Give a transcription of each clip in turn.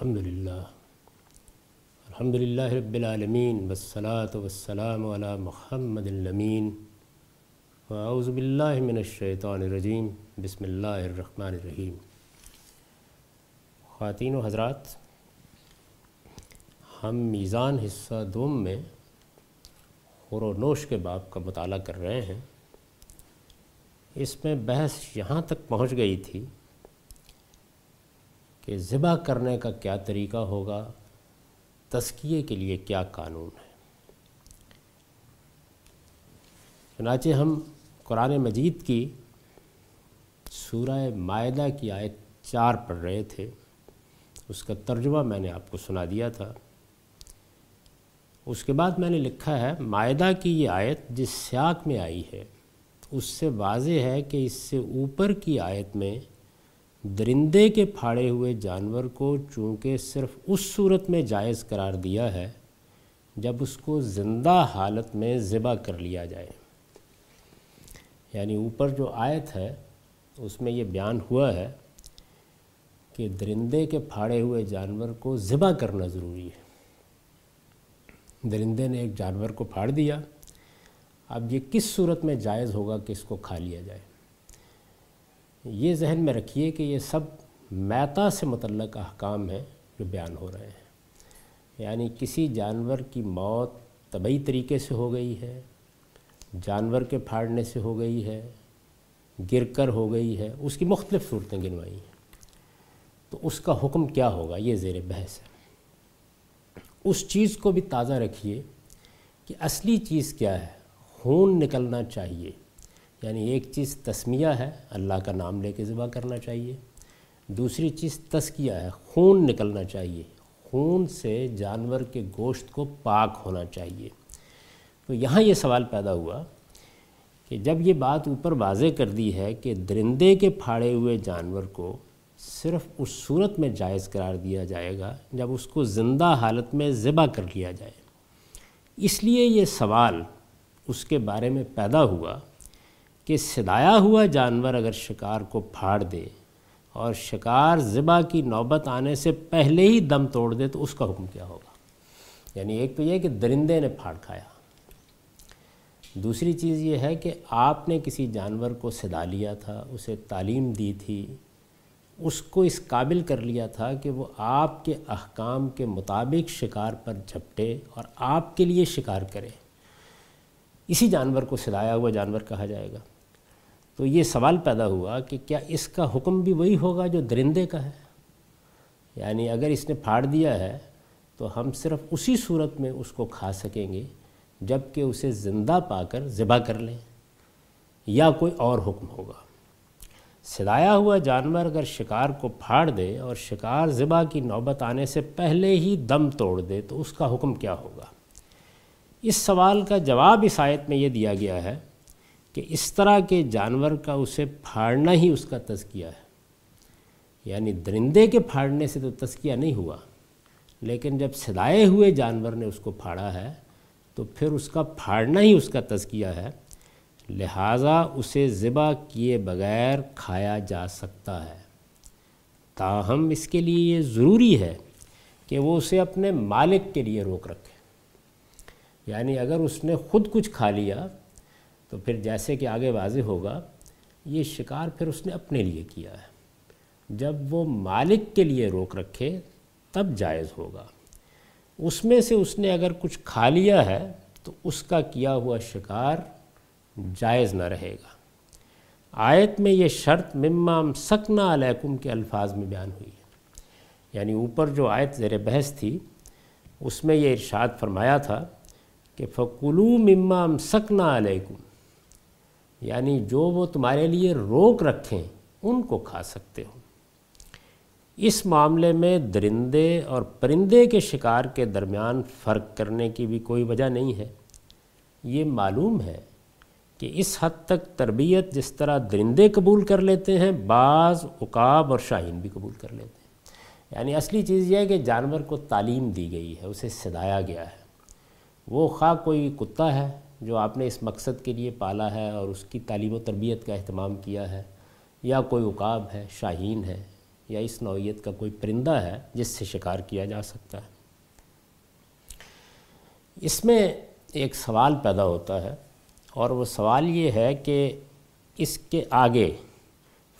الحمد للہ الحمد للہ رب العالمین والصلاة والسلام علی محمد الامین۔ واعوذ باللہ من الشیطان الرجیم۔ بسم اللہ الرحمن الرحیم۔ خواتین و حضرات، ہم میزان حصہ دوم میں خور و نوش کے باب کا مطالعہ کر رہے ہیں۔ اس میں بحث یہاں تک پہنچ گئی تھی کہ ذبح کرنے کا کیا طریقہ ہوگا؟ تزکیے کے لیے کیا قانون ہے؟ چنانچہ ہم قرآن مجید کی سورہ معدہ کی آیت چار پڑھ رہے تھے۔ اس کا ترجمہ میں نے آپ کو سنا دیا تھا۔ اس کے بعد میں نے لکھا ہے معدہ کی یہ آیت جس سیاق میں آئی ہے، اس سے واضح ہے کہ اس سے اوپر کی آیت میں درندے کے پھاڑے ہوئے جانور کو چونکہ صرف اس صورت میں جائز قرار دیا ہے، جب اس کو زندہ حالت میں ذبح کر لیا جائے۔ یعنی اوپر جو آیت ہے، اس میں یہ بیان ہوا ہے کہ درندے کے پھاڑے ہوئے جانور کو ذبح کرنا ضروری ہے۔ درندے نے ایک جانور کو پھاڑ دیا۔ اب یہ کس صورت میں جائز ہوگا کہ اس کو کھا لیا جائے؟ یہ ذہن میں رکھیے کہ یہ سب میتا سے متعلق احکام ہیں جو بیان ہو رہے ہیں۔ یعنی کسی جانور کی موت طبعی طریقے سے ہو گئی ہے، جانور کے پھاڑنے سے ہو گئی ہے، گر کر ہو گئی ہے، اس کی مختلف صورتیں گنوائی ہیں۔ تو اس کا حکم کیا ہوگا؟ یہ زیر بحث ہے۔ اس چیز کو بھی تازہ رکھیے کہ اصلی چیز کیا ہے۔ خون نکلنا چاہیے۔ یعنی ایک چیز تسمیہ ہے، اللہ کا نام لے کے ذبح کرنا چاہیے۔ دوسری چیز تسکیہ ہے، خون نکلنا چاہیے۔ خون سے جانور کے گوشت کو پاک ہونا چاہیے۔ تو یہاں یہ سوال پیدا ہوا کہ جب یہ بات اوپر واضح کر دی ہے کہ درندے کے پھاڑے ہوئے جانور کو صرف اس صورت میں جائز قرار دیا جائے گا جب اس کو زندہ حالت میں ذبح کر لیا جائے۔ اس لیے یہ سوال اس کے بارے میں پیدا ہوا کہ سدایا ہوا جانور اگر شکار کو پھاڑ دے اور شکار ذبح کی نوبت آنے سے پہلے ہی دم توڑ دے تو اس کا حکم کیا ہوگا؟ یعنی ایک تو یہ کہ درندے نے پھاڑ کھایا۔ دوسری چیز یہ ہے کہ آپ نے کسی جانور کو سدا لیا تھا، اسے تعلیم دی تھی، اس کو اس قابل کر لیا تھا کہ وہ آپ کے احکام کے مطابق شکار پر جھپٹے اور آپ کے لیے شکار کرے۔ اسی جانور کو سدایا ہوا جانور کہا جائے گا۔ تو یہ سوال پیدا ہوا کہ کیا اس کا حکم بھی وہی ہوگا جو درندے کا ہے؟ یعنی اگر اس نے پھاڑ دیا ہے تو ہم صرف اسی صورت میں اس کو کھا سکیں گے جبکہ اسے زندہ پا کر ذبح کر لیں، یا کوئی اور حکم ہوگا۔ سدایا ہوا جانور اگر شکار کو پھاڑ دے اور شکار ذبح کی نوبت آنے سے پہلے ہی دم توڑ دے، تو اس کا حکم کیا ہوگا؟ اس سوال کا جواب اس آیت میں یہ دیا گیا ہے کہ اس طرح کے جانور کا اسے پھاڑنا ہی اس کا تزکیہ ہے۔ یعنی درندے کے پھاڑنے سے تو تزکیہ نہیں ہوا، لیکن جب سدائے ہوئے جانور نے اس کو پھاڑا ہے، تو پھر اس کا پھاڑنا ہی اس کا تزکیہ ہے۔ لہٰذا اسے ذبح کیے بغیر کھایا جا سکتا ہے۔ تاہم اس کے لیے یہ ضروری ہے کہ وہ اسے اپنے مالک کے لیے روک رکھے۔ یعنی اگر اس نے خود کچھ کھا لیا تو پھر جیسے کہ آگے واضح ہوگا، یہ شکار پھر اس نے اپنے لیے کیا ہے۔ جب وہ مالک کے لیے روک رکھے، تب جائز ہوگا۔ اس میں سے اس نے اگر کچھ کھا لیا ہے، تو اس کا کیا ہوا شکار جائز نہ رہے گا۔ آیت میں یہ شرط ممام سکنا علیکم کے الفاظ میں بیان ہوئی ہے۔ یعنی اوپر جو آیت زیر بحث تھی، اس میں یہ ارشاد فرمایا تھا کہ فقلو ممام سکنا علیکم۔ یعنی جو وہ تمہارے لیے روک رکھیں، ان کو کھا سکتے ہو۔ اس معاملے میں درندے اور پرندے کے شکار کے درمیان فرق کرنے کی بھی کوئی وجہ نہیں ہے۔ یہ معلوم ہے کہ اس حد تک تربیت جس طرح درندے قبول کر لیتے ہیں، بعض عقاب اور شاہین بھی قبول کر لیتے ہیں۔ یعنی اصلی چیز یہ ہے کہ جانور کو تعلیم دی گئی ہے، اسے سدایا گیا ہے۔ وہ خواہ کوئی کتا ہے جو آپ نے اس مقصد کے لیے پالا ہے اور اس کی تعلیم و تربیت کا اہتمام کیا ہے، یا کوئی عقاب ہے، شاہین ہے، یا اس نوعیت کا کوئی پرندہ ہے جس سے شکار کیا جا سکتا ہے۔ اس میں ایک سوال پیدا ہوتا ہے اور وہ سوال یہ ہے کہ اس کے آگے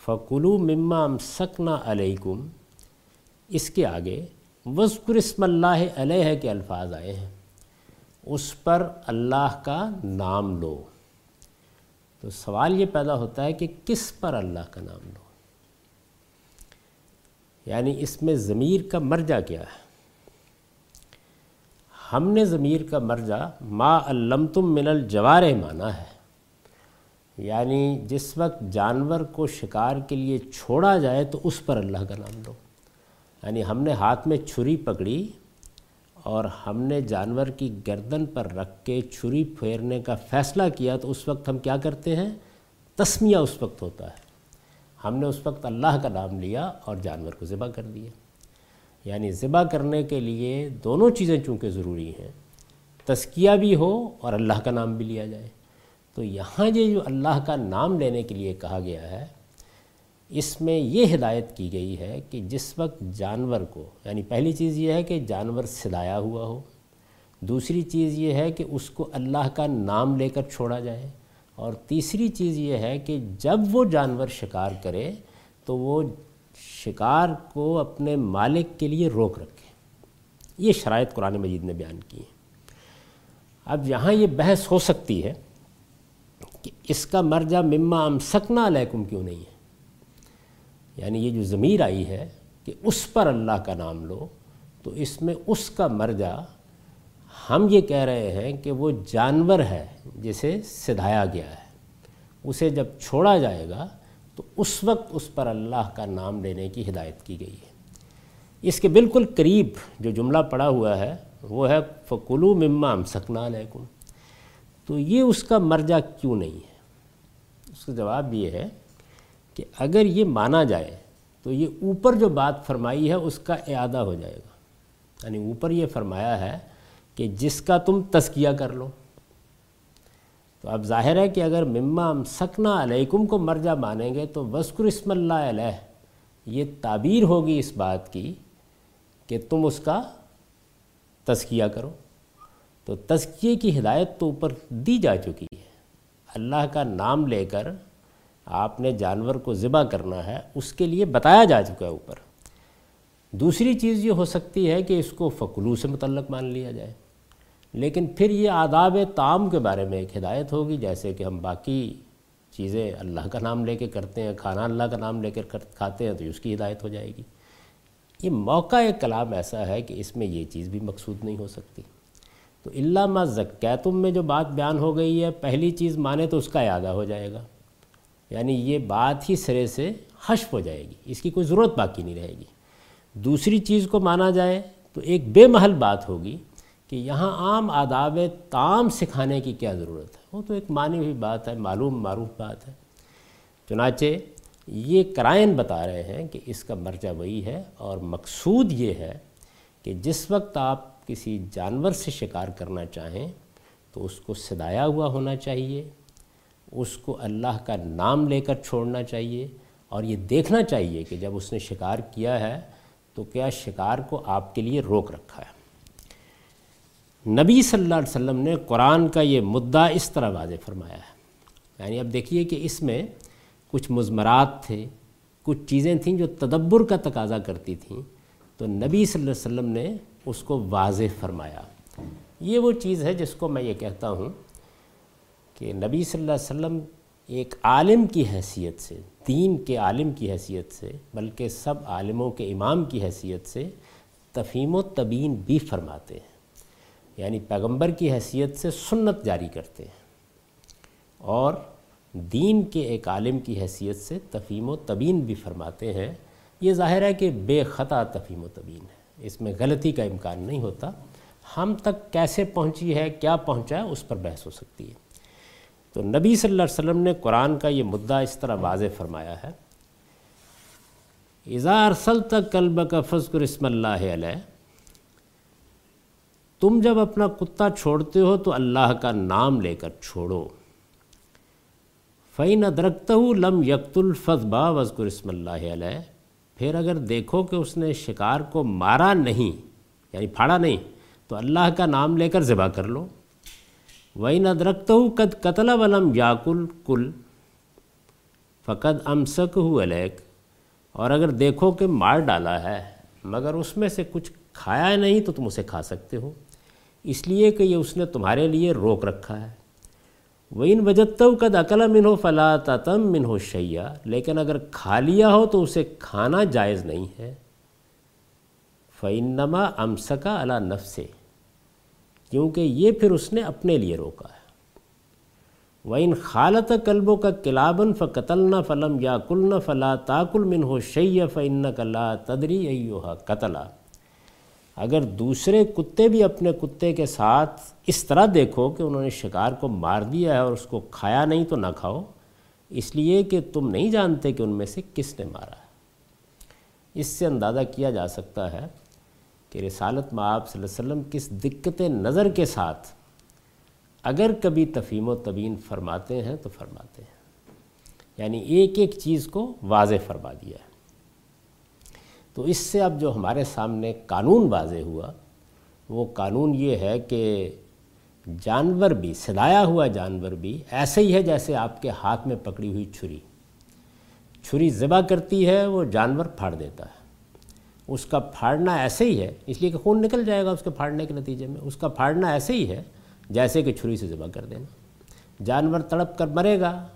فقلو مما سکنا علیکم اس کے آگے وزقر اسم اللہ علیہ کے الفاظ آئے ہیں۔ اس پر اللہ کا نام لو۔ تو سوال یہ پیدا ہوتا ہے کہ کس پر اللہ کا نام لو؟ یعنی اس میں ضمیر کا مرجع کیا ہے؟ ہم نے ضمیر کا مرجع ما علمتم من الجوار مانا ہے۔ یعنی جس وقت جانور کو شکار کے لیے چھوڑا جائے تو اس پر اللہ کا نام لو۔ یعنی ہم نے ہاتھ میں چھری پکڑی اور ہم نے جانور کی گردن پر رکھ کے چھری پھیرنے کا فیصلہ کیا تو اس وقت ہم کیا کرتے ہیں؟ تسمیہ اس وقت ہوتا ہے۔ ہم نے اس وقت اللہ کا نام لیا اور جانور کو ذبح کر دیا۔ یعنی ذبح کرنے کے لیے دونوں چیزیں چونکہ ضروری ہیں، تسکیہ بھی ہو اور اللہ کا نام بھی لیا جائے۔ تو یہاں یہ جو اللہ کا نام لینے کے لیے کہا گیا ہے اس میں یہ ہدایت کی گئی ہے کہ جس وقت جانور کو یعنی پہلی چیز یہ ہے کہ جانور سدایا ہوا ہو، دوسری چیز یہ ہے کہ اس کو اللہ کا نام لے کر چھوڑا جائے، اور تیسری چیز یہ ہے کہ جب وہ جانور شکار کرے تو وہ شکار کو اپنے مالک کے لیے روک رکھے۔ یہ شرائط قرآن مجید نے بیان کی ہیں۔ اب یہاں یہ بحث ہو سکتی ہے کہ اس کا مرجع مما امسکنا علیکم کیوں نہیں ہے؟ یعنی یہ جو ضمیر آئی ہے کہ اس پر اللہ کا نام لو، تو اس میں اس کا مرجع ہم یہ کہہ رہے ہیں کہ وہ جانور ہے، جسے سدھایا گیا ہے۔ اسے جب چھوڑا جائے گا، تو اس وقت اس پر اللہ کا نام لینے کی ہدایت کی گئی ہے۔ اس کے بالکل قریب جو جملہ پڑا ہوا ہے، وہ ہے فکلو مما سکنا علیکم۔ تو یہ اس کا مرجع کیوں نہیں ہے؟ اس کا جواب یہ ہے کہ اگر یہ مانا جائے تو یہ اوپر جو بات فرمائی ہے اس کا اعادہ ہو جائے گا۔ یعنی اوپر یہ فرمایا ہے کہ جس کا تم تسکیہ کر لو۔ تو اب ظاہر ہے کہ اگر مما سکنا علیکم کو مرجع مانیں گے تو وسکر اسم اللہ علیہ۔ یہ تعبیر ہوگی اس بات کی کہ تم اس کا تزکیہ کرو۔ تو تزکیے کی ہدایت تو اوپر دی جا چکی ہے۔ اللہ کا نام لے کر آپ نے جانور کو ذبح کرنا ہے، اس کے لیے بتایا جا چکا ہے اوپر۔ دوسری چیز یہ ہو سکتی ہے کہ اس کو فقلو سے متعلق مان لیا جائے۔ لیکن پھر یہ آداب تعام کے بارے میں ایک ہدایت ہوگی، جیسے کہ ہم باقی چیزیں اللہ کا نام لے کے کرتے ہیں، کھانا اللہ کا نام لے کر، کھاتے ہیں تو اس کی ہدایت ہو جائے گی۔ یہ موقع ایک کلام ایسا ہے کہ اس میں یہ چیز بھی مقصود نہیں ہو سکتی۔ تو اللہ ما زکیتم میں جو بات بیان ہو گئی ہے، پہلی چیز مانے تو اس کا اعادہ ہو جائے گا۔ یعنی یہ بات ہی سرے سے حشف ہو جائے گی، اس کی کوئی ضرورت باقی نہیں رہے گی۔ دوسری چیز کو مانا جائے تو ایک بے محل بات ہوگی کہ یہاں عام آداب تام سکھانے کی کیا ضرورت ہے۔ وہ تو ایک مانی ہوئی بات ہے، معلوم، معروف بات ہے۔ چنانچہ یہ کرائن بتا رہے ہیں کہ اس کا مرجع وہی ہے اور مقصود یہ ہے کہ جس وقت آپ کسی جانور سے شکار کرنا چاہیں تو اس کو صدایا ہوا ہونا چاہیے۔ اس کو اللہ کا نام لے کر چھوڑنا چاہیے اور یہ دیکھنا چاہیے کہ جب اس نے شکار کیا ہے تو کیا شکار کو آپ کے لیے روک رکھا ہے۔ نبی صلی اللہ علیہ وسلم نے قرآن کا یہ مدعا اس طرح واضح فرمایا ہے۔ یعنی اب دیکھیے کہ اس میں کچھ مضمرات تھے، کچھ چیزیں تھیں جو تدبر کا تقاضا کرتی تھیں۔ تو نبی صلی اللہ علیہ وسلم نے اس کو واضح فرمایا۔ یہ وہ چیز ہے جس کو میں یہ کہتا ہوں کہ نبی صلی اللہ علیہ وسلم ایک عالم کی حیثیت سے، دین کے عالم کی حیثیت سے، بلکہ سب عالموں کے امام کی حیثیت سے تفہیم و تبین بھی فرماتے ہیں۔ یعنی پیغمبر کی حیثیت سے سنت جاری کرتے ہیں۔ اور دین کے ایک عالم کی حیثیت سے تفہیم و تبین بھی فرماتے ہیں۔ یہ ظاہر ہے کہ بے خطا تفہیم و تبین ہے۔ اس میں غلطی کا امکان نہیں ہوتا۔ ہم تک کیسے پہنچی ہے، کیا پہنچا ہے، اس پر بحث ہو سکتی ہے۔ تو نبی صلی اللہ علیہ وسلم نے قرآن کا یہ مدعا اس طرح واضح فرمایا ہے اظہار ارسل تک کلب کا فضکر اسم اللہ علیہ، تم جب اپنا کتا چھوڑتے ہو تو اللہ کا نام لے کر چھوڑو۔ فعین ادرکتہ لم یکت الفظ با وزقر اسم اللہ علیہ پھر اگر دیکھو کہ اس نے شکار کو مارا نہیں یعنی پھاڑا نہیں، تو اللہ کا نام لے کر ذبح کر لو۔ وہی نہ درخت ہوں قد قتل ولم یاکل کل فقد امسک ہو الیک اور اگر دیکھو کہ مار ڈالا ہے، مگر اس میں سے کچھ کھایا نہیں تو تم اسے کھا سکتے ہو۔ اس لیے کہ یہ اس نے تمہارے لیے روک رکھا ہے۔ وہ ان وجت قد عقل من ہو فلا تم من ہو شیا لیکن اگر کھا لیا ہو تو اسے کھانا جائز نہیں ہے۔ فعنما امسکا علا نف سے کیونکہ یہ پھر اس نے اپنے لیے روکا ہے۔ وہ ان خالت کلبوں کا کلابن ف قتل نہ فلم یا کل نہ فلا تاکل من ہو فن کلا تدری ایوہا قتلا۔ اگر دوسرے کتے بھی اپنے کتے کے ساتھ اس طرح دیکھو کہ انہوں نے شکار کو مار دیا ہے اور اس کو کھایا نہیں تو نہ کھاؤ، اس لیے کہ تم نہیں جانتے کہ ان میں سے کس نے مارا ہے۔ اس سے اندازہ کیا جا سکتا ہے کہ رسالت میں آپ صلی اللہ علیہ وسلم کس دقت نظر کے ساتھ اگر کبھی تفیم و تبین فرماتے ہیں تو فرماتے ہیں۔ یعنی ایک ایک چیز کو واضح فرما دیا۔ ہے تو اس سے اب جو ہمارے سامنے قانون واضح ہوا، وہ قانون یہ ہے کہ جانور بھی سدایا ہوا جانور بھی ایسے ہی ہے جیسے آپ کے ہاتھ میں پکڑی ہوئی چھری۔ چھری ذبح کرتی ہے، وہ جانور پھاڑ دیتا ہے۔ اس کا پھاڑنا ایسے ہی ہے، اس لیے کہ خون نکل جائے گا اس کے پھاڑنے کے نتیجے میں، اس کا پھاڑنا ایسے ہی ہے جیسے کہ چھری سے ذبح کر دینا۔ جانور تڑپ کر مرے گا،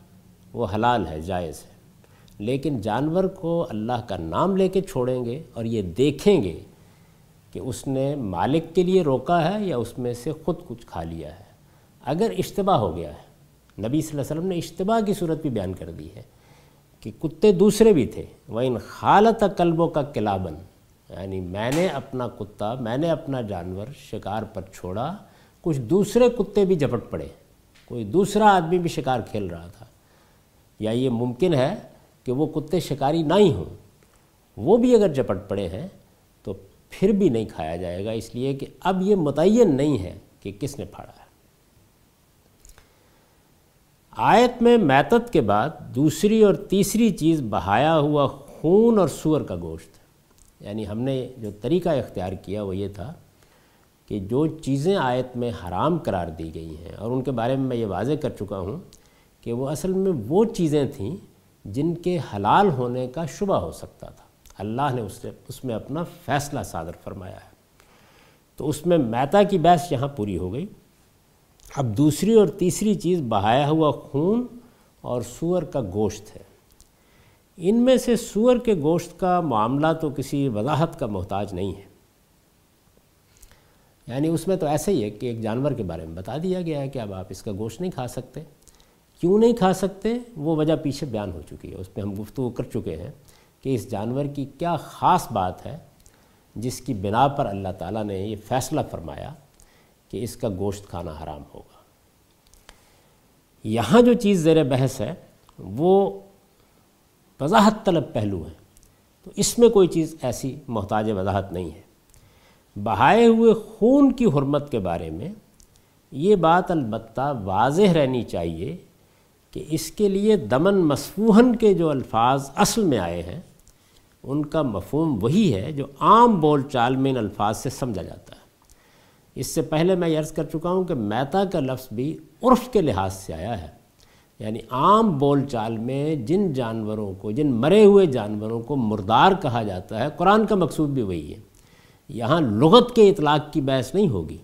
وہ حلال ہے، جائز ہے۔ لیکن جانور کو اللہ کا نام لے کے چھوڑیں گے اور یہ دیکھیں گے کہ اس نے مالک کے لیے روکا ہے یا اس میں سے خود کچھ کھا لیا ہے۔ اگر اشتباہ ہو گیا ہے، نبی صلی اللہ علیہ وسلم نے اشتباہ کی صورت بھی بیان کر دی ہے کہ کتے دوسرے بھی تھے۔ وہ ان خالت کلبوں کا کلابن یعنی میں نے اپنا کتا، میں نے اپنا جانور شکار پر چھوڑا، کچھ دوسرے کتے بھی جھپٹ پڑے۔ کوئی دوسرا آدمی بھی شکار کھیل رہا تھا۔ یا یہ ممکن ہے کہ وہ کتے شکاری نہ ہی ہوں۔ وہ بھی اگر جھپٹ پڑے ہیں تو پھر بھی نہیں کھایا جائے گا۔ اس لیے کہ اب یہ متعین نہیں ہے کہ کس نے پھاڑا ہے۔ آیت میں میتت کے بعد دوسری اور تیسری چیز بہایا ہوا خون اور سور کا گوشت۔ یعنی ہم نے جو طریقہ اختیار کیا وہ یہ تھا کہ جو چیزیں آیت میں حرام قرار دی گئی ہیں، اور ان کے بارے میں میں یہ واضح کر چکا ہوں کہ وہ اصل میں وہ چیزیں تھیں جن کے حلال ہونے کا شبہ ہو سکتا تھا۔ اللہ نے اس سے، اس میں اپنا فیصلہ صادر فرمایا ہے۔ تو اس میں میتا کی بحث یہاں پوری ہو گئی۔ اب دوسری اور تیسری چیز بہایا ہوا خون اور سور کا گوشت ہے۔ ان میں سے سور کے گوشت کا معاملہ تو کسی وضاحت کا محتاج نہیں ہے۔ یعنی اس میں تو ایسا ہی ہے کہ ایک جانور کے بارے میں بتا دیا گیا ہے کہ اب آپ اس کا گوشت نہیں کھا سکتے۔ کیوں نہیں کھا سکتے؟ وہ وجہ پیچھے بیان ہو چکی ہے۔ اس پہ ہم گفتگو کر چکے ہیں کہ اس جانور کی کیا خاص بات ہے جس کی بنا پر اللہ تعالیٰ نے یہ فیصلہ فرمایا کہ اس کا گوشت کھانا حرام ہوگا۔ یہاں جو چیز زیر بحث ہے وہ وضاحت طلب پہلو ہے تو اس میں کوئی چیز ایسی محتاج وضاحت نہیں ہے۔ بہائے ہوئے خون کی حرمت کے بارے میں یہ بات البتہ واضح رہنی چاہیے کہ اس کے لیے دمن مصفوحن کے جو الفاظ اصل میں آئے ہیں، ان کا مفہوم وہی ہے جو عام بول چال میں ان الفاظ سے سمجھا جاتا ہے۔ اس سے پہلے میں عرض کر چکا ہوں کہ میتا کا لفظ بھی عرف کے لحاظ سے آیا ہے۔ یعنی عام بول چال میں جن جانوروں کو، جن مرے ہوئے جانوروں کو مردار کہا جاتا ہے، قرآن کا مقصود بھی وہی ہے۔ یہاں لغت کے اطلاق کی بحث نہیں ہوگی۔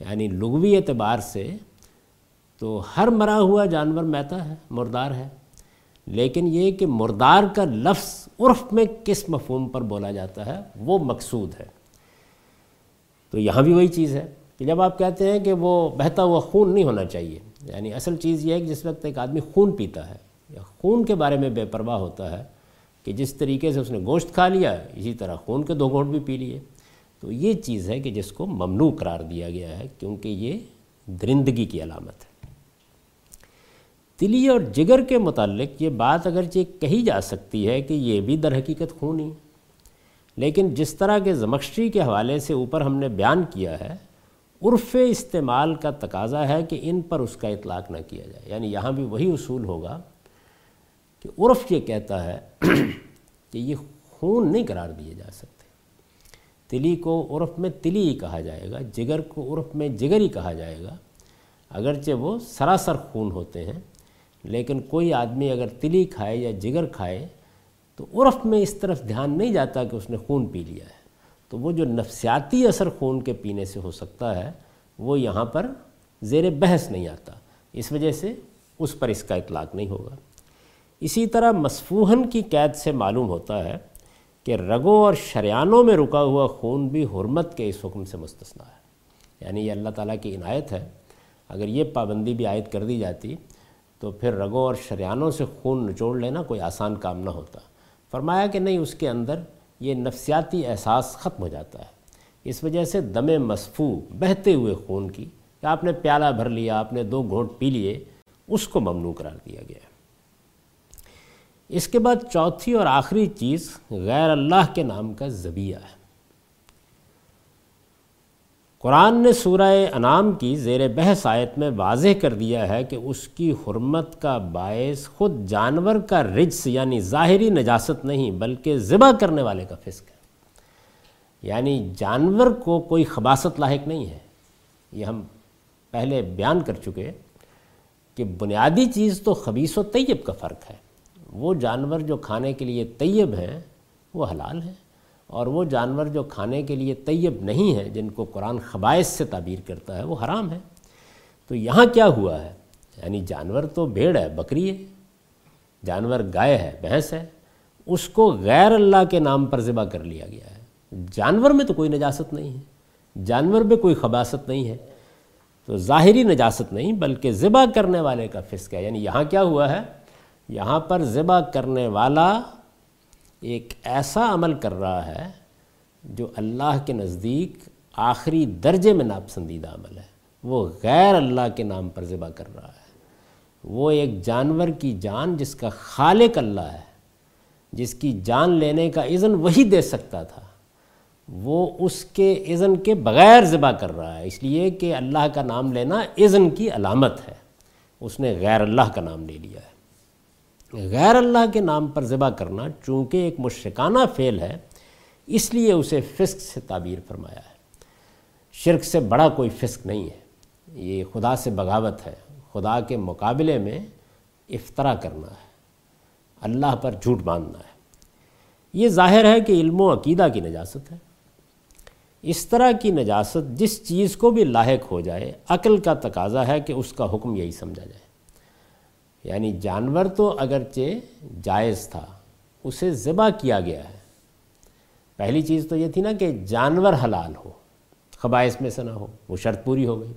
یعنی لغوی اعتبار سے تو ہر مرا ہوا جانور میتا ہے، مردار ہے۔ لیکن یہ کہ مردار کا لفظ عرف میں کس مفہوم پر بولا جاتا ہے، وہ مقصود ہے۔ تو یہاں بھی وہی چیز ہے کہ جب آپ کہتے ہیں کہ وہ بہتا ہوا خون نہیں ہونا چاہیے یعنی اصل چیز یہ ہے کہ جس وقت ایک آدمی خون پیتا ہے یا خون کے بارے میں بے پرواہ ہوتا ہے کہ جس طریقے سے اس نے گوشت کھا لیا، اسی طرح خون کے دو گھونٹ بھی پی لیے۔ تو یہ چیز ہے کہ جس کو ممنوع قرار دیا گیا ہے کیونکہ یہ درندگی کی علامت ہے۔ تلی اور جگر کے متعلق یہ بات اگرچہ کہی جا سکتی ہے کہ یہ بھی در حقیقت خون ہی لیکن جس طرح کے زمخشی کے حوالے سے اوپر ہم نے بیان کیا ہے عرف استعمال کا تقاضا ہے کہ ان پر اس کا اطلاق نہ کیا جائے۔ یعنی یہاں بھی وہی اصول ہوگا کہ عرف یہ کہتا ہے کہ یہ خون نہیں قرار دیے جا سکتے۔ تلی کو عرف میں تلی ہی کہا جائے گا، جگر کو عرف میں جگر ہی کہا جائے گا۔ اگرچہ وہ سراسر خون ہوتے ہیں، لیکن کوئی آدمی اگر تلی کھائے یا جگر کھائے تو عرف میں اس طرف دھیان نہیں جاتا کہ اس نے خون پی لیا ہے۔ تو وہ جو نفسیاتی اثر خون کے پینے سے ہو سکتا ہے، وہ یہاں پر زیر بحث نہیں آتا۔ اس وجہ سے اس پر اس کا اطلاق نہیں ہوگا۔ اسی طرح مصفوحن کی قید سے معلوم ہوتا ہے کہ رگوں اور شریانوں میں رکا ہوا خون بھی حرمت کے اس حکم سے مستثنا ہے۔ یعنی یہ اللہ تعالیٰ کی عنایت ہے۔ اگر یہ پابندی بھی عائد کر دی جاتی تو پھر رگوں اور شریانوں سے خون نچوڑ لینا کوئی آسان کام نہ ہوتا۔ فرمایا کہ نہیں، اس کے اندر یہ نفسیاتی احساس ختم ہو جاتا ہے۔ اس وجہ سے دم مصفو بہتے ہوئے خون کی، کہ آپ نے پیالہ بھر لیا، آپ نے دو گھونٹ پی لیے، اس کو ممنوع قرار دیا گیا۔ ہے اس کے بعد چوتھی اور آخری چیز غیر اللہ کے نام کا ذبیہ ہے۔ قرآن نے سورہ انعام کی زیر بحث آیت میں واضح کر دیا ہے کہ اس کی حرمت کا باعث خود جانور کا رجس یعنی ظاہری نجاست نہیں بلکہ ذبح کرنے والے کا فسق ہے۔ یعنی جانور کو کوئی خباست لاحق نہیں ہے۔ یہ ہم پہلے بیان کر چکے کہ بنیادی چیز تو خبیص و طیب کا فرق ہے۔ وہ جانور جو کھانے کے لیے طیب ہیں، وہ حلال ہیں۔ اور وہ جانور جو کھانے کے لیے طیب نہیں ہیں، جن کو قرآن خبائص سے تعبیر کرتا ہے، وہ حرام ہے تو یہاں کیا ہوا ہے؟ یعنی جانور تو بھیڑ ہے، بکری ہے، جانور گائے ہے، بھینس ہے، اس کو غیر اللہ کے نام پر ذبح کر لیا گیا ہے۔ جانور میں تو کوئی نجاست نہیں ہے، جانور میں کوئی خباست نہیں ہے۔ تو ظاہری نجاست نہیں، بلکہ ذبح کرنے والے کا فسق ہے۔ یعنی یہاں کیا ہوا ہے؟ یہاں پر ذبح کرنے والا ایک ایسا عمل کر رہا ہے جو اللہ کے نزدیک آخری درجے میں ناپسندیدہ عمل ہے۔ وہ غیر اللہ کے نام پر ذبح کر رہا ہے۔ وہ ایک جانور کی جان جس کا خالق اللہ ہے، جس کی جان لینے کا اذن وہی دے سکتا تھا۔ وہ اس کے اذن کے بغیر ذبح کر رہا ہے، اس لیے کہ اللہ کا نام لینا اذن کی علامت ہے۔ اس نے غیر اللہ کا نام لے لیا ہے۔ غیر اللہ کے نام پر ذبح کرنا چونکہ ایک مشرکانہ فعل ہے، اس لیے اسے فسق سے تعبیر فرمایا ہے۔ شرک سے بڑا کوئی فسق نہیں ہے۔ یہ خدا سے بغاوت ہے۔ خدا کے مقابلے میں افطرا کرنا ہے۔ اللہ پر جھوٹ باندھنا ہے۔ یہ ظاہر ہے کہ علم و عقیدہ کی نجاست ہے۔ اس طرح کی نجاست جس چیز کو بھی لاحق ہو جائے، عقل کا تقاضا ہے کہ اس کا حکم یہی سمجھا جائے۔ یعنی جانور تو اگرچہ جائز تھا، اسے ذبح کیا گیا ہے۔ پہلی چیز تو یہ تھی نا کہ جانور حلال ہو خبائص میں سے نہ ہو، وہ شرط پوری ہو گئی۔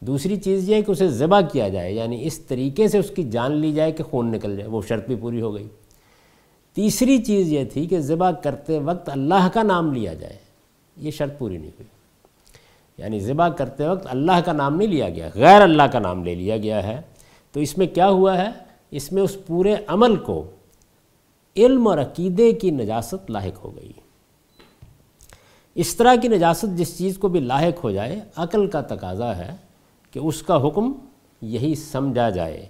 دوسری چیز یہ ہے کہ اسے ذبح کیا جائے یعنی اس طریقے سے اس کی جان لی جائے کہ خون نکل جائے، وہ شرط بھی پوری ہو گئی۔ تیسری چیز یہ تھی کہ ذبح کرتے وقت اللہ کا نام لیا جائے، یہ شرط پوری نہیں ہوئی۔ یعنی ذبح کرتے وقت اللہ کا نام نہیں لیا گیا، غیر اللہ کا نام لے لیا گیا ہے۔ تو اس میں کیا ہوا ہے؟ اس میں اس پورے عمل کو علم اور عقیدے کی نجاست لاحق ہو گئی۔ اس طرح کی نجاست جس چیز کو بھی لاحق ہو جائے، عقل کا تقاضا ہے کہ اس کا حکم یہی سمجھا جائے۔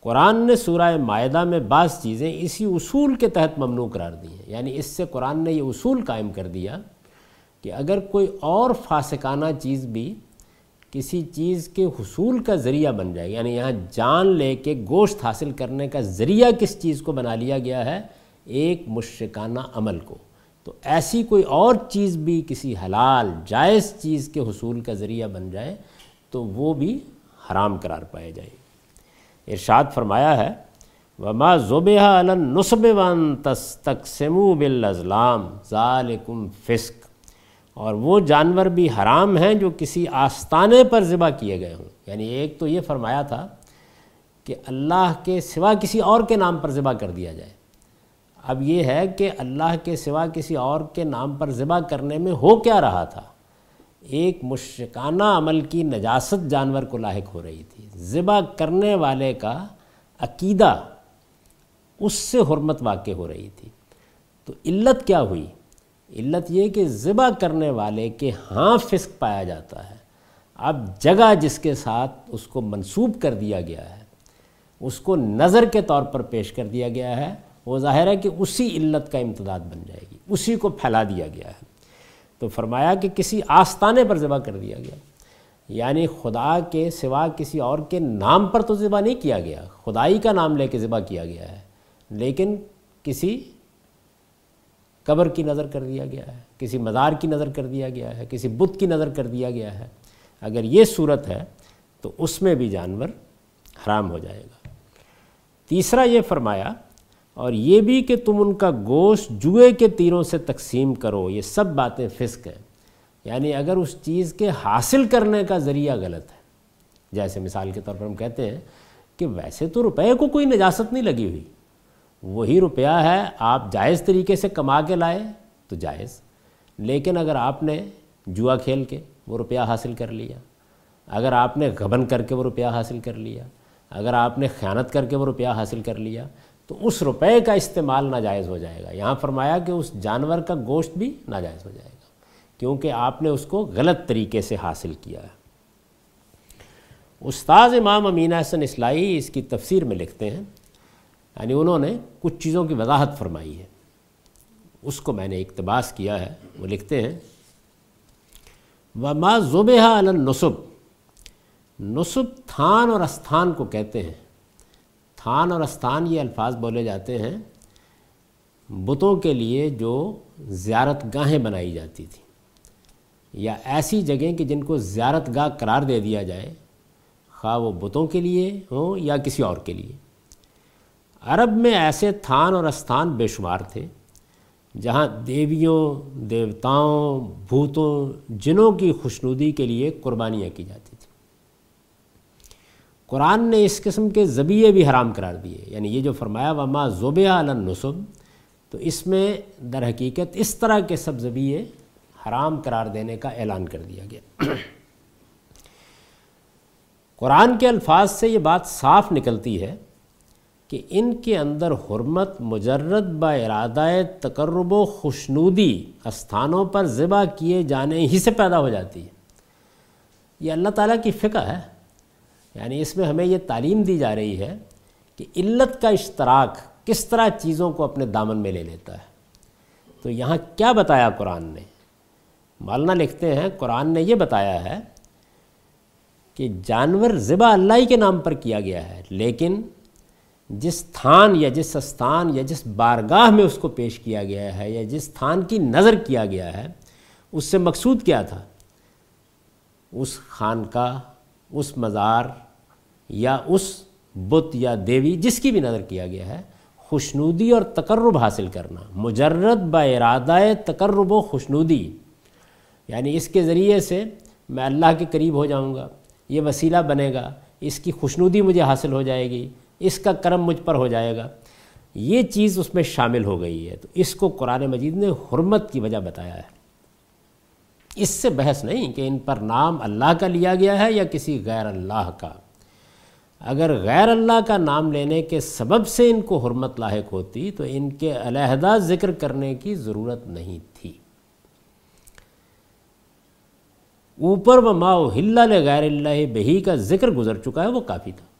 قرآن نے سورہ معدہ میں بعض چیزیں اسی اصول کے تحت ممنوع قرار دی ہیں۔ یعنی اس سے قرآن نے یہ اصول قائم کر دیا کہ اگر کوئی اور فاسقانہ چیز بھی کسی چیز کے حصول کا ذریعہ بن جائے۔ یعنی یہاں جان لے کے گوشت حاصل کرنے کا ذریعہ کس چیز کو بنا لیا گیا ہے؟ ایک مشرکانہ عمل کو۔ تو ایسی کوئی اور چیز بھی کسی حلال، جائز چیز کے حصول کا ذریعہ بن جائے تو وہ بھی حرام قرار پائے جائے۔ ارشاد فرمایا ہے، وما زبہ النصب ون تس تک سمو بالازلام ظالکم فسق اور وہ جانور بھی حرام ہیں جو کسی آستانے پر ذبح کیے گئے ہوں۔ یعنی ایک تو یہ فرمایا تھا کہ اللہ کے سوا کسی اور کے نام پر ذبح کر دیا جائے۔ اب یہ ہے کہ اللہ کے سوا کسی اور کے نام پر ذبح کرنے میں ہو کیا رہا تھا۔ ایک مشرکانہ عمل کی نجاست جانور کو لاحق ہو رہی تھی۔ ذبح کرنے والے کا عقیدہ اس سے حرمت واقع ہو رہی تھی۔ تو علت کیا ہوئی؟ علت یہ کہ ذبح کرنے والے کے ہاں فسق پایا جاتا ہے۔ اب جگہ جس کے ساتھ اس کو منسوب کر دیا گیا ہے، اس کو نظر کے طور پر پیش کر دیا گیا ہے، وہ ظاہر ہے کہ اسی علت کا امتداد بن جائے گی، اسی کو پھیلا دیا گیا ہے۔ تو فرمایا کہ کسی آستانے پر ذبح کر دیا گیا۔ یعنی خدا کے سوا کسی اور کے نام پر تو ذبح نہیں کیا گیا، خدائی کا نام لے کے ذبح کیا گیا ہے۔ لیکن کسی قبر کی نظر کر دیا گیا ہے، کسی مزار کی نظر کر دیا گیا ہے، کسی بت کی نظر کر دیا گیا ہے۔ اگر یہ صورت ہے تو اس میں بھی جانور حرام ہو جائے گا۔ تیسرا یہ فرمایا، اور یہ بھی کہ تم ان کا گوشت جوئے کے تیروں سے تقسیم کرو، یہ سب باتیں فسق ہیں۔ یعنی اگر اس چیز کے حاصل کرنے کا ذریعہ غلط ہے، جیسے مثال کے طور پر ہم کہتے ہیں کہ ویسے تو روپے کو کوئی نجاست نہیں لگی ہوئی۔ وہی روپیہ ہے، آپ جائز طریقے سے کما کے لائے تو جائز۔ لیکن اگر آپ نے جوا کھیل کے وہ روپیہ حاصل کر لیا، اگر آپ نے غبن کر کے وہ روپیہ حاصل کر لیا، اگر آپ نے خیانت کر کے وہ روپیہ حاصل کر لیا، تو اس روپے کا استعمال ناجائز ہو جائے گا۔ یہاں فرمایا کہ اس جانور کا گوشت بھی ناجائز ہو جائے گا، کیونکہ آپ نے اس کو غلط طریقے سے حاصل کیا ہے۔ استاذ امام امین حسن اسلائی اس کی تفسیر میں لکھتے ہیں یعنی انہوں نے کچھ چیزوں کی وضاحت فرمائی ہے۔ اس کو میں نے اقتباس کیا ہے، وہ لکھتے ہیں۔ و ما ذبح النصب۔ نصب تھان اور استھان کو کہتے ہیں۔ تھان اور استھان یہ الفاظ بولے جاتے ہیں بتوں کے لیے جو زیارت گاہیں بنائی جاتی تھیں۔ یا ایسی جگہیں کہ جن کو زیارت گاہ قرار دے دیا جائے، خواہ وہ بتوں کے لیے ہوں یا کسی اور کے لیے۔ عرب میں ایسے تھان اور استھان بے شمار تھے جہاں دیویوں، دیوتاؤں، بھوتوں، جنوں کی خوشنودی کے لیے قربانیاں کی جاتی تھیں۔ قرآن نے اس قسم کے ذبیعے بھی حرام قرار دیے۔ یعنی یہ جو فرمایا، وما زوبیہ النصب تو اس میں در حقیقت اس طرح کے سب ذبیعے حرام قرار دینے کا اعلان کر دیا گیا۔ قرآن کے الفاظ سے یہ بات صاف نکلتی ہے کہ ان کے اندر حرمت، مجرد با ارادہ تقرب و خوشنودی استھانوں پر ذبح کیے جانے ہی سے پیدا ہو جاتی ہے۔ یہ اللہ تعالیٰ کی فقہ ہے۔ یعنی اس میں ہمیں یہ تعلیم دی جا رہی ہے کہ علت کا اشتراک کس طرح چیزوں کو اپنے دامن میں لے لیتا ہے۔ تو یہاں کیا بتایا قرآن نے؟ مولانا لکھتے ہیں، قرآن نے یہ بتایا ہے کہ جانور ذبح اللہ ہی کے نام پر کیا گیا ہے، لیکن جس تھان یا جس استھان یا جس بارگاہ میں اس کو پیش کیا گیا ہے یا جس تھان کی نظر کیا گیا ہے، اس سے مقصود کیا تھا؟ اس خان کا اس مزار یا اس بت یا دیوی جس کی بھی نظر کیا گیا ہے، خوشنودی اور تقرب حاصل کرنا، مجرد با ارادہ تقرب و خوشنودی۔ یعنی اس کے ذریعے سے میں اللہ کے قریب ہو جاؤں گا، یہ وسیلہ بنے گا، اس کی خوشنودی مجھے حاصل ہو جائے گی۔ اس کا کرم مجھ پر ہو جائے گا۔ یہ چیز اس میں شامل ہو گئی ہے۔ تو اس کو قرآن مجید نے حرمت کی وجہ بتایا ہے۔ اس سے بحث نہیں کہ ان پر نام اللہ کا لیا گیا ہے یا کسی غیر اللہ کا۔ اگر غیر اللہ کا نام لینے کے سبب سے ان کو حرمت لاحق ہوتی تو ان کے علیحدہ ذکر کرنے کی ضرورت نہیں تھی۔ اوپر و ماؤ ہلا غیر اللہ بہی کا ذکر گزر چکا ہے، وہ کافی تھا۔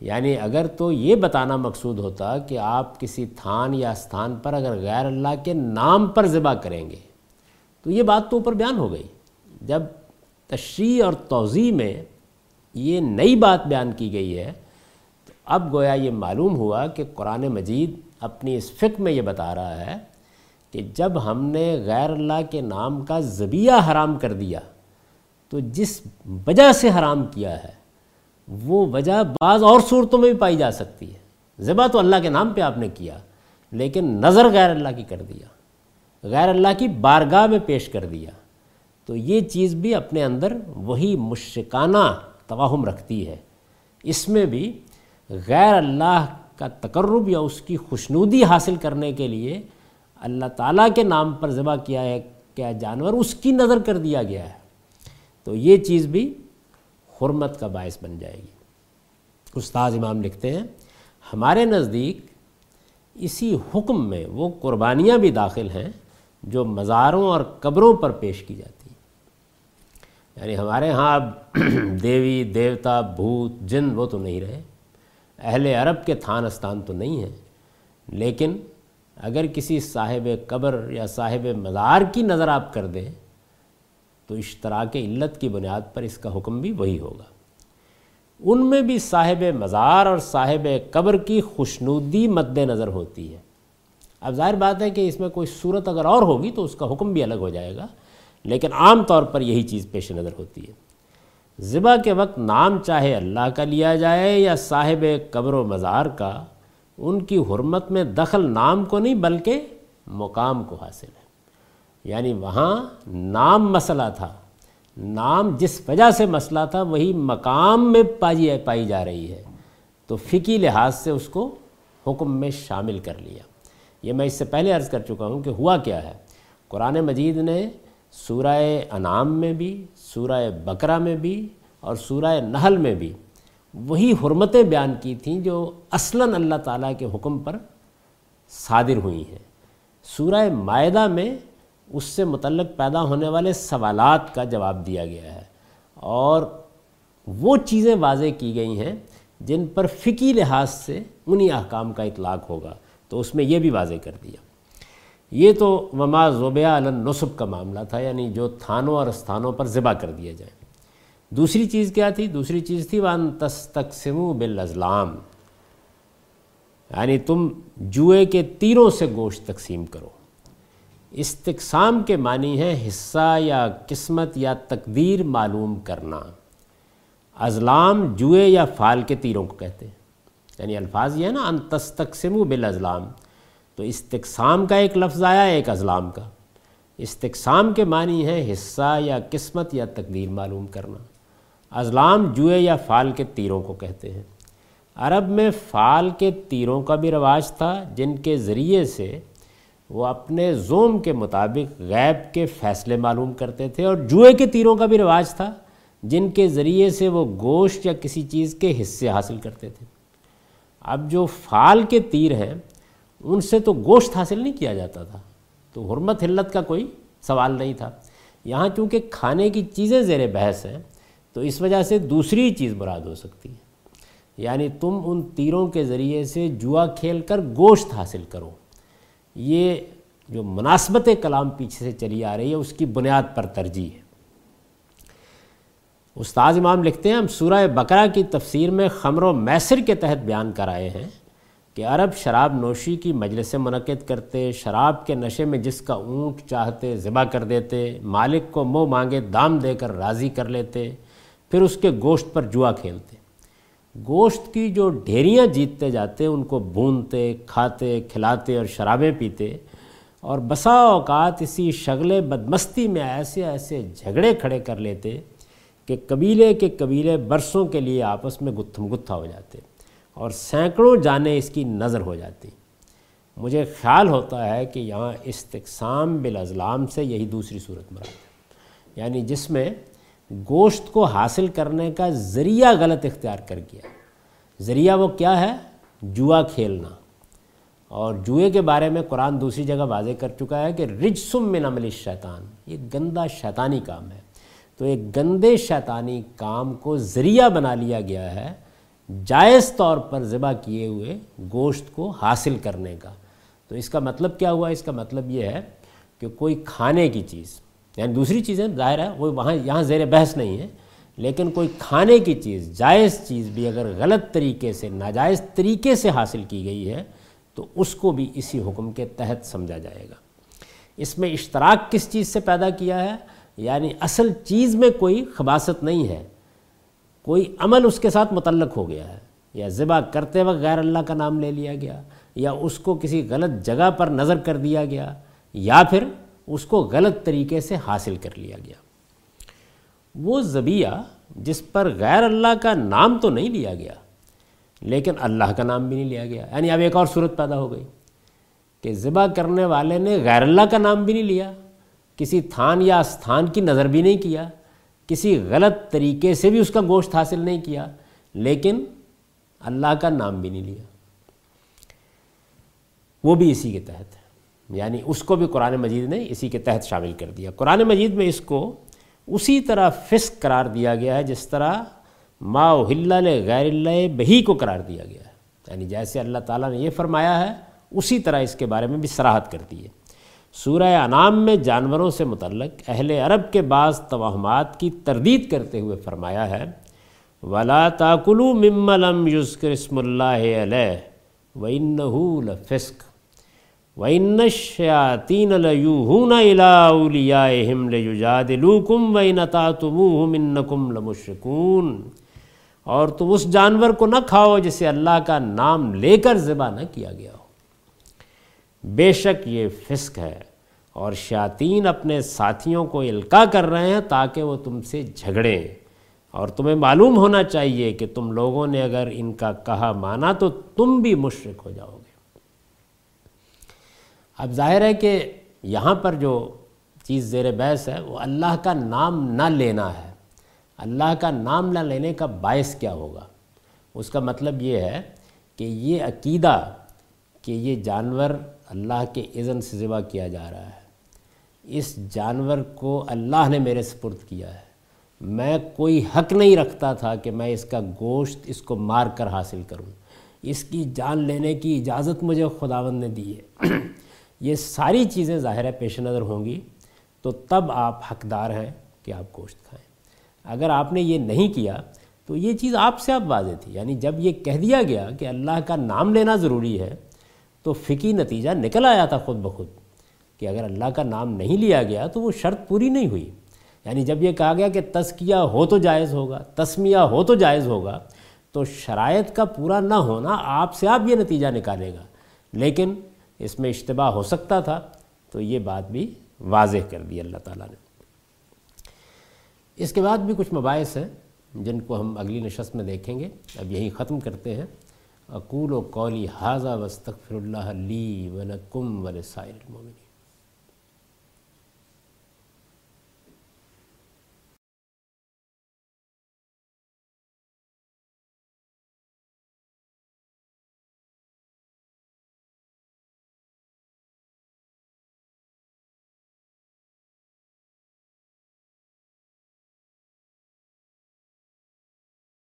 یعنی اگر تو یہ بتانا مقصود ہوتا کہ آپ کسی تھان یا استھان پر اگر غیر اللہ کے نام پر ذبح کریں گے، تو یہ بات تو اوپر بیان ہو گئی۔ جب تشریح اور توضیع میں یہ نئی بات بیان کی گئی ہے، تو اب گویا یہ معلوم ہوا کہ قرآن مجید اپنی اس فقہ میں یہ بتا رہا ہے کہ جب ہم نے غیر اللہ کے نام کا ذبیہ حرام کر دیا، تو جس وجہ سے حرام کیا ہے وہ وجہ بعض اور صورتوں میں بھی پائی جا سکتی ہے۔ ذبح تو اللہ کے نام پہ آپ نے کیا، لیکن نظر غیر اللہ کی کر دیا، غیر اللہ کی بارگاہ میں پیش کر دیا۔ تو یہ چیز بھی اپنے اندر وہی مشکانہ توہم رکھتی ہے۔ اس میں بھی غیر اللہ کا تقرب یا اس کی خوشنودی حاصل کرنے کے لیے اللہ تعالیٰ کے نام پر ذبح کیا ہے، کیا جانور اس کی نظر کر دیا گیا ہے۔ تو یہ چیز بھی حرمت کا باعث بن جائے گی۔ استاذ امام لکھتے ہیں، ہمارے نزدیک اسی حکم میں وہ قربانیاں بھی داخل ہیں جو مزاروں اور قبروں پر پیش کی جاتی ہیں۔ یعنی ہمارے ہاں اب دیوی، دیوتا، بھوت، جن وہ تو نہیں رہے۔ اہل عرب کے تھان استان تو نہیں ہیں۔ لیکن اگر کسی صاحب قبر یا صاحب مزار کی نظر آپ کر دیں تو اشتراک علت کی بنیاد پر اس کا حکم بھی وہی ہوگا۔ ان میں بھی صاحب مزار اور صاحب قبر کی خوشنودی مد نظر ہوتی ہے۔ اب ظاہر بات ہے کہ اس میں کوئی صورت اگر اور ہوگی تو اس کا حکم بھی الگ ہو جائے گا، لیکن عام طور پر یہی چیز پیش نظر ہوتی ہے۔ ذبح کے وقت نام چاہے اللہ کا لیا جائے یا صاحب قبر و مزار کا، ان کی حرمت میں دخل نام کو نہیں بلکہ مقام کو حاصل ہے۔ یعنی وہاں نام مسئلہ تھا۔ نام جس وجہ سے مسئلہ تھا، وہی مقام میں پائی پائی جا رہی ہے۔ تو فقی لحاظ سے اس کو حکم میں شامل کر لیا۔ یہ میں اس سے پہلے عرض کر چکا ہوں کہ ہوا کیا ہے۔ قرآن مجید نے سورہ انعام میں بھی، سورہ بقرہ میں بھی اور سورہ نحل میں بھی وہی حرمتیں بیان کی تھیں جو اصلاً اللہ تعالیٰ کے حکم پر صادر ہوئی ہیں۔ سورہ معدہ میں اس سے متعلق پیدا ہونے والے سوالات کا جواب دیا گیا ہے۔ اور وہ چیزیں واضح کی گئی ہیں جن پر فقی لحاظ سے انہی احکام کا اطلاق ہوگا۔ تو اس میں یہ بھی واضح کر دیا۔ یہ تو وما ذوبیہ النصب کا معاملہ تھا یعنی جو تھانوں اور استھانوں پر ذبح کر دیا جائے۔ دوسری چیز کیا تھی؟ دوسری چیز تھی وان تستقسمو بالازلام یعنی تم جوئے کے تیروں سے گوشت تقسیم کرو۔ استقسام کے معنی ہے حصہ یا قسمت یا تقدیر معلوم کرنا۔ ازلام جوئے یا فال کے تیروں کو کہتے ہیں۔ یعنی الفاظ یہ ہے نا انتستقسم بالازلام تو استقسام کا ایک لفظ آیا، ایک ازلام کا۔ استقسام کے معنی ہے حصہ یا قسمت یا تقدیر معلوم کرنا۔ ازلام جوئے یا فال کے تیروں کو کہتے ہیں۔ عرب میں فال کے تیروں کا بھی رواج تھا، جن کے ذریعے سے وہ اپنے زوم کے مطابق غیب کے فیصلے معلوم کرتے تھے اور جوئے کے تیروں کا بھی رواج تھا، جن کے ذریعے سے وہ گوشت یا کسی چیز کے حصے حاصل کرتے تھے۔ اب جو فال کے تیر ہیں، ان سے تو گوشت حاصل نہیں کیا جاتا تھا۔ تو حرمت حلت کا کوئی سوال نہیں تھا۔ یہاں چونکہ کھانے کی چیزیں زیر بحث ہیں، تو اس وجہ سے دوسری چیز مراد ہو سکتی ہے۔ یعنی تم ان تیروں کے ذریعے سے جوا کھیل کر گوشت حاصل کرو۔ یہ جو مناسبت کلام پیچھے سے چلی آ رہی ہے، اس کی بنیاد پر ترجیح ہے۔ استاذ امام لکھتے ہیں، ہم سورہ بقرہ کی تفسیر میں خمر و میسر کے تحت بیان کرائے ہیں کہ عرب شراب نوشی کی مجلس منعقد کرتے، شراب کے نشے میں جس کا اونٹ چاہتے ذبح کر دیتے، مالک کو منہ مانگے دام دے کر راضی کر لیتے، پھر اس کے گوشت پر جوا کھیلتے۔ گوشت کی جو ڈھیریاں جیتتے جاتے، ان کو بھونتے، کھاتے، کھلاتے اور شرابیں پیتے، اور بسا اوقات اسی شغل بدمستی میں ایسے ایسے جھگڑے کھڑے کر لیتے کہ قبیلے کے قبیلے برسوں کے لیے آپس میں گتھم گتھا ہو جاتے اور سینکڑوں جانے اس کی نظر ہو جاتی۔ مجھے خیال ہوتا ہے کہ یہاں استقسام بالازلام سے یہی دوسری صورت مراد ہے۔ یعنی جس میں گوشت کو حاصل کرنے کا ذریعہ غلط اختیار کر گیا۔ ذریعہ وہ کیا ہے؟ جوا کھیلنا۔ اور جوئے کے بارے میں قرآن دوسری جگہ واضح کر چکا ہے کہ رجسم من عمل شیطان یہ گندہ شیطانی کام ہے۔ تو ایک گندے شیطانی کام کو ذریعہ بنا لیا گیا ہے جائز طور پر ذبح کیے ہوئے گوشت کو حاصل کرنے کا۔ تو اس کا مطلب کیا ہوا؟ اس کا مطلب یہ ہے کہ کوئی کھانے کی چیز یعنی دوسری چیزیں ظاہر ہے وہ وہاں یہاں زیر بحث نہیں ہے لیکن کوئی کھانے کی چیز، جائز چیز بھی اگر غلط طریقے سے، ناجائز طریقے سے حاصل کی گئی ہے، تو اس کو بھی اسی حکم کے تحت سمجھا جائے گا۔ اس میں اشتراک کس چیز سے پیدا کیا ہے؟ یعنی اصل چیز میں کوئی خباصت نہیں ہے، کوئی عمل اس کے ساتھ متعلق ہو گیا ہے، یا ذبح کرتے وقت غیر اللہ کا نام لے لیا گیا، یا اس کو کسی غلط جگہ پر نظر کر دیا گیا، یا پھر اس کو غلط طریقے سے حاصل کر لیا گیا۔ وہ ذبیہ جس پر غیر اللہ کا نام تو نہیں لیا گیا، لیکن اللہ کا نام بھی نہیں لیا گیا۔ یعنی اب ایک اور صورت پیدا ہو گئی کہ ذبح کرنے والے نے غیر اللہ کا نام بھی نہیں لیا، کسی تھان یا استھان کی نظر بھی نہیں کیا، کسی غلط طریقے سے بھی اس کا گوشت حاصل نہیں کیا، لیکن اللہ کا نام بھی نہیں لیا۔ وہ بھی اسی کے تحت۔ ہے یعنی اس کو بھی قرآن مجید نے اسی کے تحت شامل کر دیا۔ قرآن مجید میں اس کو اسی طرح فسق قرار دیا گیا ہے، جس طرح ما غیر اللہ بہی کو قرار دیا گیا ہے۔ یعنی جیسے اللہ تعالیٰ نے یہ فرمایا ہے، اسی طرح اس کے بارے میں بھی سراحت کرتی ہے۔ سورہ انعام میں جانوروں سے متعلق اہل عرب کے بعض توہمات کی تردید کرتے ہوئے فرمایا ہے، ولا تاکلو مملم یوسکر اسم اللہ علیہ وَإِنَّهُ لَفِسْقِ۔ وَإِنَّ الشَّيَاطِينَ لَيُوحُونَ إِلَىٰ أَوْلِيَائِهِمْ لِيُجَادِلُوكُمْ وَإِنْ أَطَعْتُمُوهُمْ إِنَّكُمْ لَمُشْرِكُونَ۔ اور تم اس جانور کو نہ کھاؤ جسے اللہ کا نام لے کر ذبح نہ کیا گیا ہو۔ بے شک یہ فسق ہے اور شیاطین اپنے ساتھیوں کو القا کر رہے ہیں تاکہ وہ تم سے جھگڑیں۔ اور تمہیں معلوم ہونا چاہیے کہ تم لوگوں نے اگر ان کا کہا مانا تو تم بھی مشرق ہو جاؤ گے۔ اب ظاہر ہے کہ یہاں پر جو چیز زیر بحث ہے، وہ اللہ کا نام نہ لینا ہے۔ اللہ کا نام نہ لینے کا باعث کیا ہوگا؟ اس کا مطلب یہ ہے کہ یہ عقیدہ کہ یہ جانور اللہ کے اذن سے ذبح کیا جا رہا ہے۔ اس جانور کو اللہ نے میرے سپرد کیا ہے۔ میں کوئی حق نہیں رکھتا تھا کہ میں اس کا گوشت اس کو مار کر حاصل کروں۔ اس کی جان لینے کی اجازت مجھے خداوند نے دی ہے۔ یہ ساری چیزیں ظاہر ہے پیش نظر ہوں گی، تو تب آپ حقدار ہیں کہ آپ گوشت کھائیں۔ اگر آپ نے یہ نہیں کیا، تو یہ چیز آپ سے اب واضح تھی۔ یعنی جب یہ کہہ دیا گیا کہ اللہ کا نام لینا ضروری ہے، تو فقی نتیجہ نکل آیا تھا خود بخود کہ اگر اللہ کا نام نہیں لیا گیا، تو وہ شرط پوری نہیں ہوئی۔ یعنی جب یہ کہا گیا کہ تسکیہ ہو تو جائز ہوگا، تسمیہ ہو تو جائز ہوگا، تو شرائط کا پورا نہ ہونا آپ سے آپ یہ نتیجہ نکالے گا۔ لیکن اس میں اشتباہ ہو سکتا تھا، تو یہ بات بھی واضح کر دی اللہ تعالیٰ نے۔ اس کے بعد بھی کچھ مباحث ہیں جن کو ہم اگلی نشست میں دیکھیں گے۔ اب یہی ختم کرتے ہیں۔ اقول و قولی حاضہ وستغفر اللہ لی ولکم ولسائر المومنین